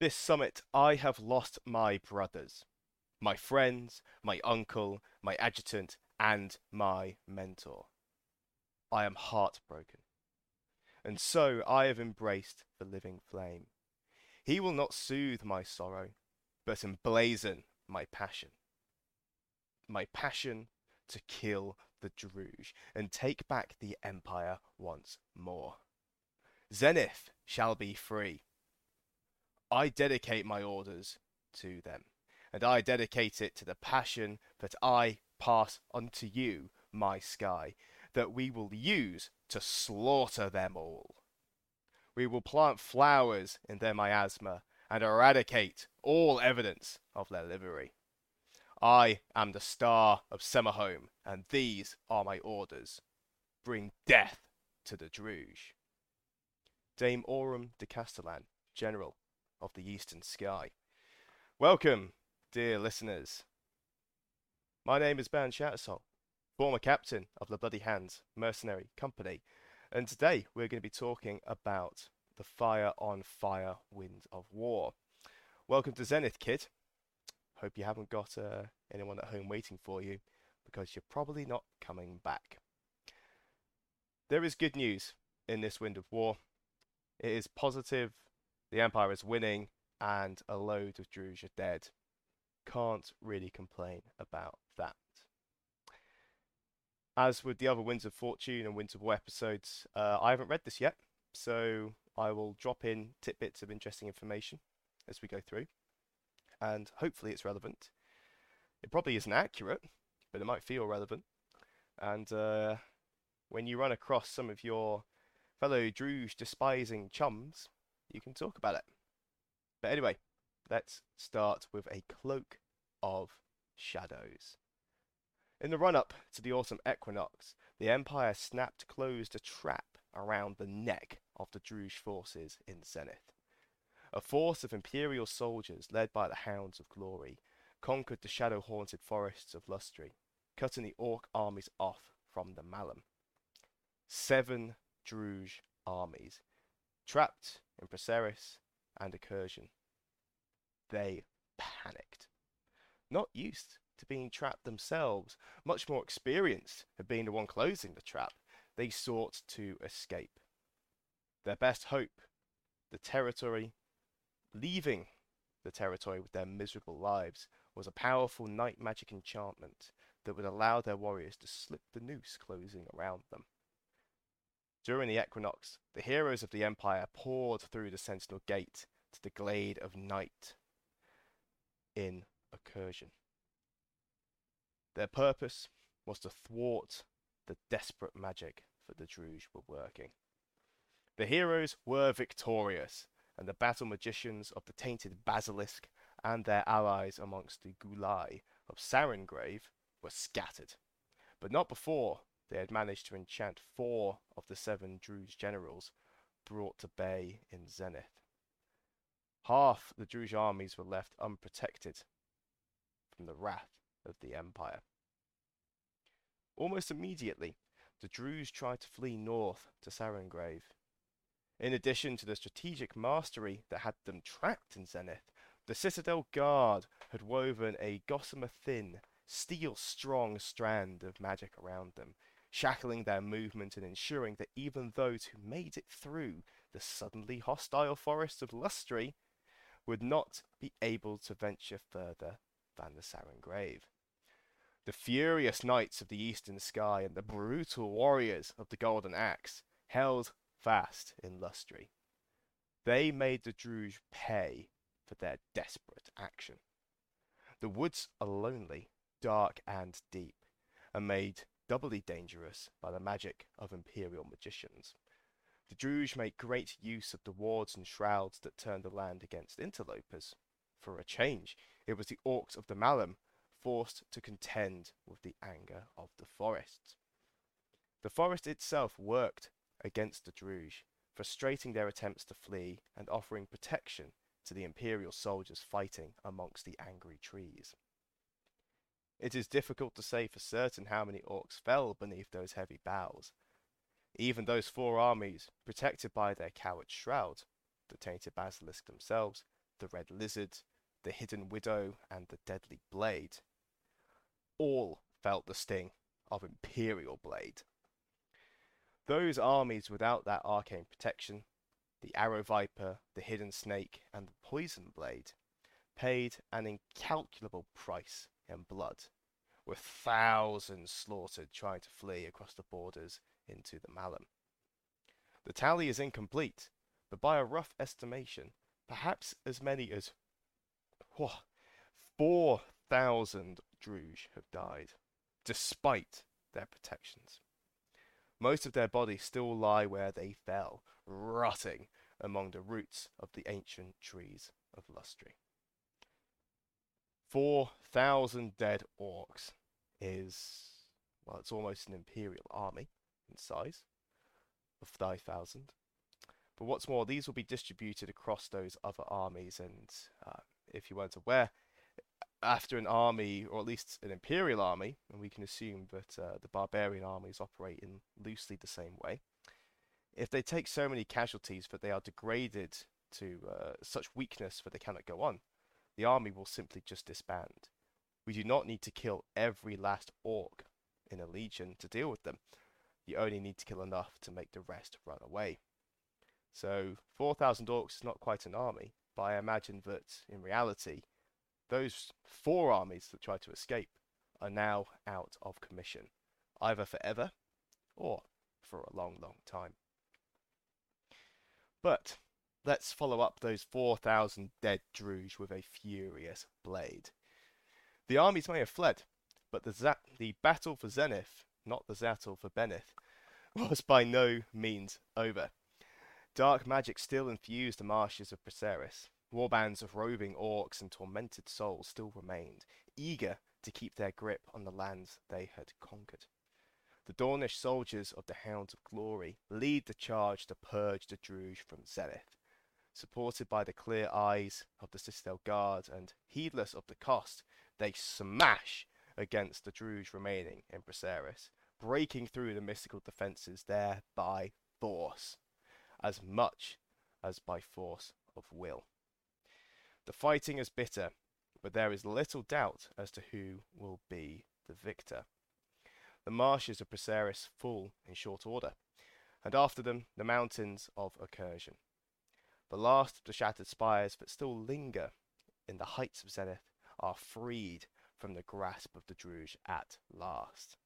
This summit, I have lost my brothers, my friends, my uncle, my adjutant, and my mentor. I am heartbroken. And so I have embraced the living flame. He will not soothe my sorrow, but emblazon my passion. My passion to kill the Druj and take back the Empire once more. Zenith shall be free. I dedicate my orders to them, and I dedicate it to the passion that I pass unto you, my sky, that we will use to slaughter them all. We will plant flowers in their miasma and eradicate all evidence of their livery. I am the star of Summerhome, and these are my orders. Bring death to the Druj. Dame Aurum de Castellan, General of the Eastern Sky. Welcome, dear listeners. My name is Ben Shattersol, former captain of the Bloody Hands Mercenary Company, and today we're going to be talking about the Fire on Fire Wind of War. Welcome to Zenith, kid. Hope you haven't got uh, anyone at home waiting for you because you're probably not coming back. There is good news in this Wind of War. It is positive, the Empire is winning, and a load of Druj are dead. Can't really complain about that. As with the other Winds of Fortune and Winds of War episodes, uh, I haven't read this yet, so I will drop in tidbits of interesting information as we go through and hopefully it's relevant. It probably isn't accurate, but it might feel relevant. And uh, when you run across some of your fellow Druj despising chums, you can talk about it. But anyway, let's start with a cloak of shadows. In the run up to the autumn equinox, the Empire snapped closed a trap around the neck of the Druj forces in Zenith. A force of imperial soldiers, led by the Hounds of Glory, conquered the shadow haunted forests of Lustri, cutting the Orc armies off from the Malum. Seven Druj armies, trapped in Braceris and Accursion. They panicked. Not used to being trapped themselves, much more experienced at being the one closing the trap, they sought to escape. Their best hope, the territory Leaving the territory with their miserable lives was a powerful night magic enchantment that would allow their warriors to slip the noose closing around them. During the equinox, the heroes of the Empire poured through the Sentinel Gate to the Glade of Night in Accursion. Their purpose was to thwart the desperate magic that the Druj were working. The heroes were victorious, and the battle magicians of the tainted basilisk and their allies amongst the Gulai of Sarengrave were scattered, but not before they had managed to enchant four of the seven Druj generals brought to bay in Zenith. Half the Druj armies were left unprotected from the wrath of the Empire. Almost immediately, the Druj tried to flee north to Sarengrave in addition to the strategic mastery that had them trapped in Zenith, the Citadel Guard had woven a gossamer thin, steel strong strand of magic around them, shackling their movement and ensuring that even those who made it through the suddenly hostile forests of Lustri would not be able to venture further than the Sarengrave. The furious knights of the eastern sky and the brutal warriors of the Golden Axe held fast in Lustri. They made the Druj pay for their desperate action. The woods are lonely, dark, and deep, and made doubly dangerous by the magic of imperial magicians. The Druj make great use of the wards and shrouds that turn the land against interlopers. For a change, it was the orcs of the Malum forced to contend with the anger of the forest. The forest itself worked against the Druj, frustrating their attempts to flee and offering protection to the Imperial soldiers fighting amongst the angry trees. It is difficult to say for certain how many orcs fell beneath those heavy boughs. Even those four armies, protected by their coward shroud, the tainted basilisk themselves, the Red Lizard, the Hidden Widow, and the Deadly Blade, all felt the sting of Imperial Blade. Those armies without that arcane protection, the Arrow Viper, the Hidden Snake, and the Poison Blade, paid an incalculable price in blood, with thousands slaughtered trying to flee across the borders into the Malum. The tally is incomplete, but by a rough estimation, perhaps as many as whoa, 4,000 Druj have died, despite their protections. Most of their bodies still lie where they fell, rotting among the roots of the ancient trees of Lustri. 4,000 dead orcs is, well, it's almost an imperial army in size of 5,000. But what's more, these will be distributed across those other armies, and uh, if you weren't aware, after an army, or at least an imperial army, and we can assume that uh, the barbarian armies operate in loosely the same way, if they take so many casualties that they are degraded to uh, such weakness that they cannot go on, the army will simply just disband. We do not need to kill every last orc in a legion to deal with them. You only need to kill enough to make the rest run away. So 4,000 orcs is not quite an army, but I imagine that in reality, those four armies that tried to escape are now out of commission, either forever or for a long, long time. But let's follow up those 4,000 dead Druj with a furious blade. The armies may have fled, but the, the battle for Zenith, not the battle for Benith, was by no means over. Dark magic still infused the marshes of Braceris. Warbands of roving orcs and tormented souls still remained, eager to keep their grip on the lands they had conquered. The Dawnish soldiers of the Hounds of Glory lead the charge to purge the Druj from Zenith. Supported by the clear eyes of the Citadel Guard and heedless of the cost, they smash against the Druj remaining in Braceris, breaking through the mystical defences there by force, as much as by force of will. The fighting is bitter, but there is little doubt as to who will be the victor. The marshes of Braceris fall in short order, and after them the mountains of Accursion. The last of the shattered spires that still linger in the heights of Zenith are freed from the grasp of the Druj at last.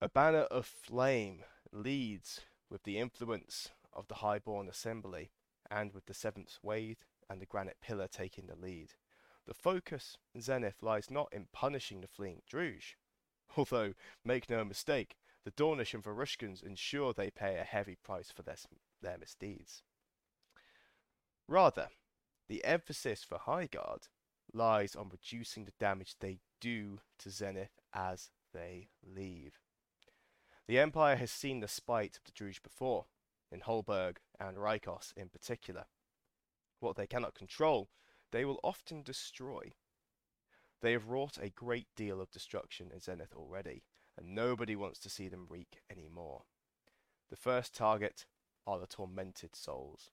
A banner of flame leads with the influence of the Highborn Assembly and with the Seventh Wave and the Granite Pillar taking the lead. The focus in Zenith lies not in punishing the fleeing Druj, although, make no mistake, the Dawnish and Varushkans ensure they pay a heavy price for their, their misdeeds. Rather, the emphasis for Highguard lies on reducing the damage they do to Zenith as they leave. The Empire has seen the spite of the Druj before, in Holberg and Reikos in particular. What they cannot control, they will often destroy. They have wrought a great deal of destruction in Zenith already, and nobody wants to see them wreak any more. The first target are the tormented souls.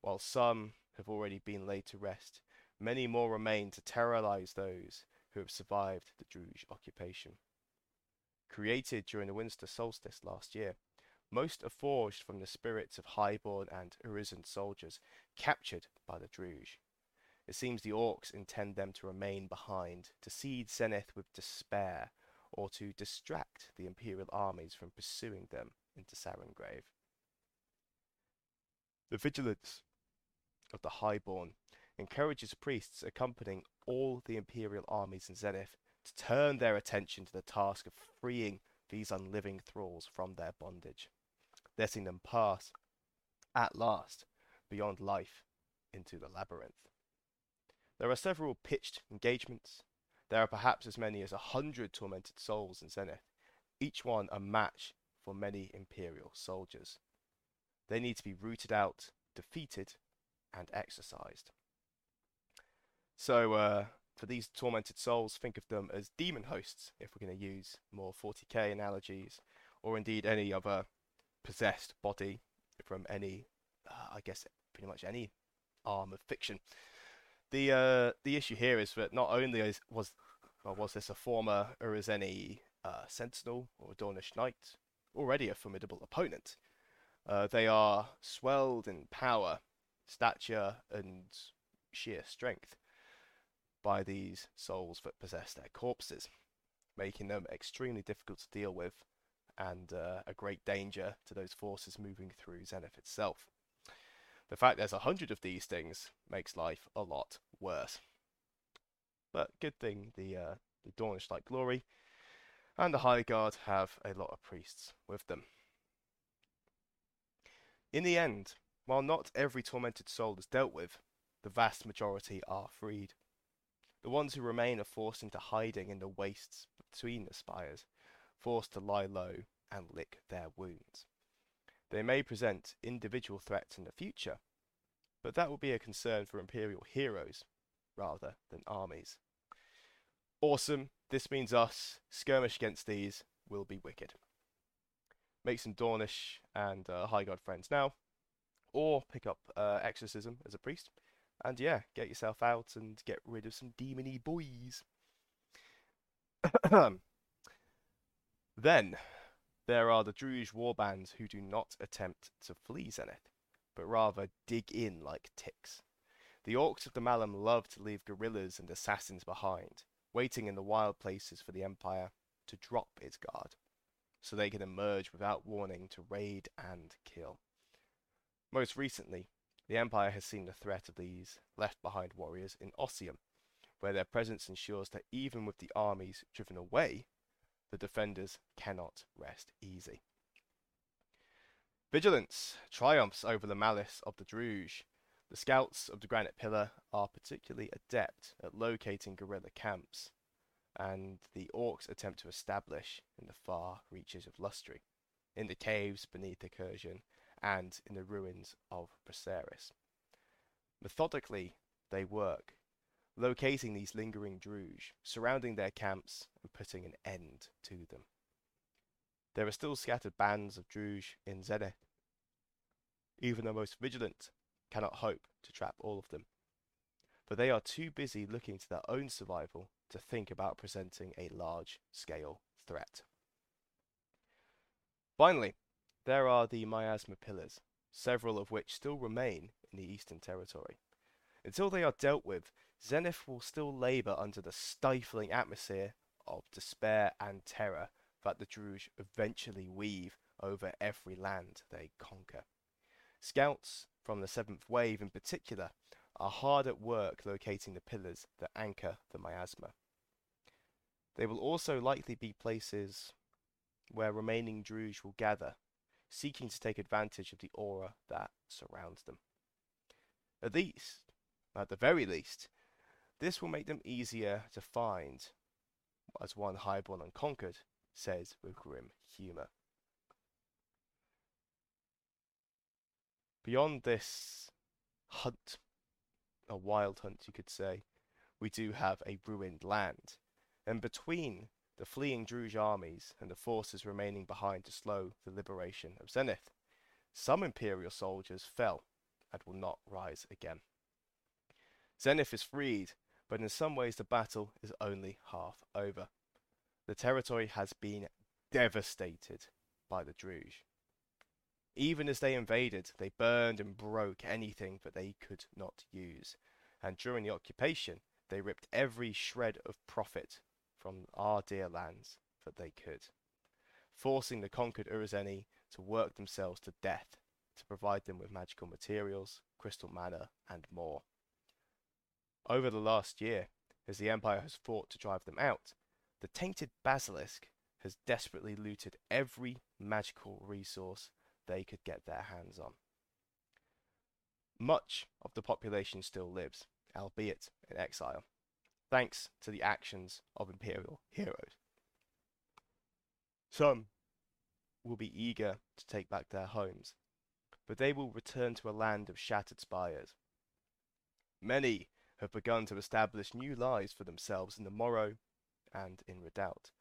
While some have already been laid to rest, many more remain to terrorize those who have survived the Druj occupation. Created during the winter solstice last year, most are forged from the spirits of highborn and Urizen soldiers captured by the Druj. It seems the orcs intend them to remain behind, to seed Zenith with despair, or to distract the Imperial armies from pursuing them into Sarengrave. The vigilance of the Highborn encourages priests accompanying all the Imperial armies in Zenith to turn their attention to the task of freeing these unliving thralls from their bondage letting them pass, at last, beyond life into the labyrinth. There are several pitched engagements. There are perhaps as many as a hundred tormented souls in Zenith, each one a match for many Imperial soldiers. They need to be rooted out, defeated, and exorcised. So, uh, for these tormented souls, think of them as demon hosts, if we're going to use more 40k analogies, or indeed any other possessed body from any, uh, I guess, pretty much any arm of fiction. The uh, the issue here is that not only is, was well, was this a former Urizeni uh, Sentinel or Dawnish Knight, already a formidable opponent, uh, they are swelled in power, stature, and sheer strength by these souls that possess their corpses, making them extremely difficult to deal with and uh, a great danger to those forces moving through Zenith itself. The fact there's a hundred of these things makes life a lot worse. But good thing the uh, the Dawnish Light Glory and the High Guard have a lot of priests with them. In the end, while not every tormented soul is dealt with, the vast majority are freed. The ones who remain are forced into hiding in the wastes between the spires, forced to lie low and lick their wounds. They may present individual threats in the future, but that will be a concern for Imperial heroes rather than armies. Awesome, this means us, skirmish against these will be wicked. Make some Dawnish and uh, Highguard friends now, or pick up uh, Exorcism as a priest, and yeah, get yourself out and get rid of some demony boys. then, there are the Druj warbands who do not attempt to flee Zenith, but rather dig in like ticks. The orcs of the Malum love to leave guerrillas and assassins behind, waiting in the wild places for the Empire to drop its guard, so they can emerge without warning to raid and kill. Most recently, the Empire has seen the threat of these left behind warriors in Ossium, where their presence ensures that even with the armies driven away, the defenders cannot rest easy. Vigilance triumphs over the malice of the Druj. The scouts of the Granite Pillar are particularly adept at locating guerrilla camps, and the orcs attempt to establish in the far reaches of Lustri, in the caves beneath Accursion, and in the ruins of Braceris. Methodically, they work, locating these lingering Druj, surrounding their camps, and putting an end to them. There are still scattered bands of Druj in Zenith. Even the most vigilant cannot hope to trap all of them, for they are too busy looking to their own survival to think about presenting a large scale threat. Finally, there are the miasma pillars, several of which still remain in the Eastern Territory. Until they are dealt with, Zenith will still labour under the stifling atmosphere of despair and terror that the Druj eventually weave over every land they conquer. Scouts from the Seventh Wave in particular are hard at work locating the pillars that anchor the miasma. They will also likely be places where remaining Druj will gather, seeking to take advantage of the aura that surrounds them. At least, at the very least, this will make them easier to find, as one highborn unconquered says with grim humour. Beyond this hunt, a wild hunt you could say, we do have a ruined land, and between the fleeing Druj armies and the forces remaining behind to slow the liberation of Zenith, some Imperial soldiers fell and will not rise again. Zenith is freed, but in some ways the battle is only half over. The territory has been devastated by the Druj. Even as they invaded, they burned and broke anything that they could not use, and during the occupation, they ripped every shred of profit from our dear lands that they could, forcing the conquered Urizeni to work themselves to death to provide them with magical materials, crystal mana, and more. Over the last year, as the Empire has fought to drive them out, the tainted basilisk has desperately looted every magical resource they could get their hands on. Much of the population still lives, albeit in exile, thanks to the actions of Imperial heroes. Some will be eager to take back their homes, but they will return to a land of shattered spires. Many have begun to establish new lives for themselves in the Morrow and in Redoubt,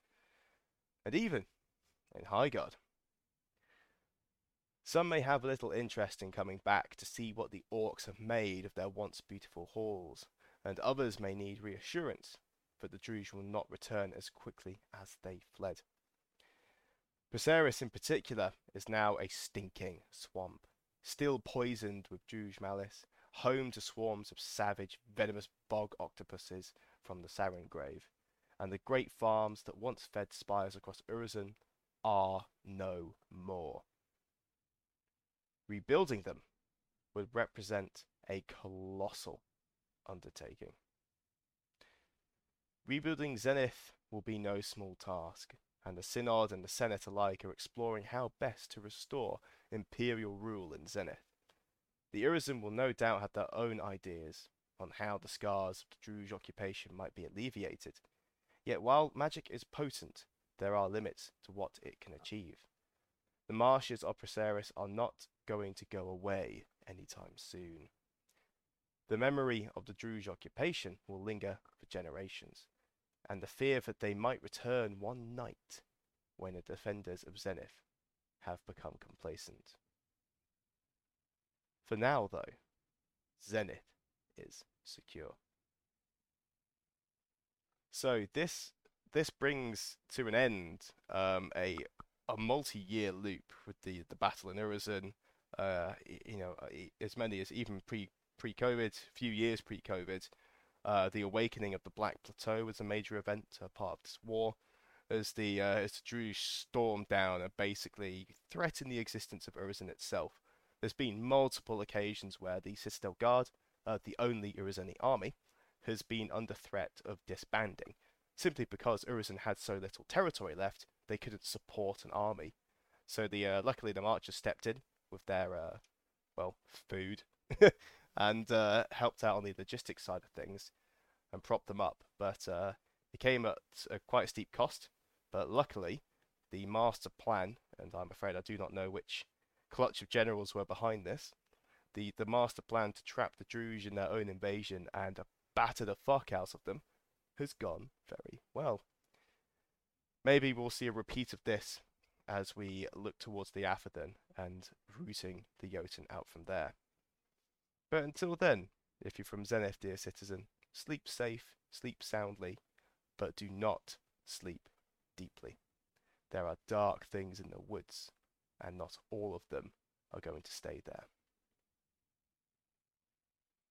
and even in Highguard. Some may have little interest in coming back to see what the orcs have made of their once beautiful halls, and others may need reassurance that the Druj will not return as quickly as they fled. Braceris in particular is now a stinking swamp, still poisoned with Druj malice, home to swarms of savage, venomous bog octopuses from the Sarengrave, Grave, and the great farms that once fed spires across Urizen are no more. Rebuilding them would represent a colossal undertaking. Rebuilding Zenith will be no small task, and the Synod and the Senate alike are exploring how best to restore imperial rule in Zenith. The Urizen will no doubt have their own ideas on how the scars of the Druj occupation might be alleviated. Yet while magic is potent, there are limits to what it can achieve. The marshes of Braceris are not going to go away anytime soon. The memory of the Druj occupation will linger for generations, and the fear that they might return one night when the defenders of Zenith have become complacent. For now, though, Zenith is secure. So this this brings to an end um, a a multi-year loop with the the battle in Urizen. Uh, you know, as many as even pre pre COVID, few years pre COVID, uh, the awakening of the Black Plateau was a major event, uh, part of this war, as the uh, as the Druj stormed down and basically threatened the existence of Urizen itself. There's been multiple occasions where the Citadel Guard, uh, the only Urizeni army, has been under threat of disbanding, simply because Urizen had so little territory left, they couldn't support an army. So the uh, luckily the Marchers stepped in with their uh, well food and uh, helped out on the logistics side of things and propped them up. But uh, it came at a quite a steep cost. But luckily, the master plan, and I'm afraid I do not know which clutch of generals were behind this, the, the master plan to trap the Druj in their own invasion and batter the fuck out of them has gone very well. Maybe we'll see a repeat of this as we look towards the Affadin and rooting the Jotun out from there. But until then, if you're from Zenith, dear citizen, sleep safe, sleep soundly, but do not sleep deeply. There are dark things in the woods, and not all of them are going to stay there.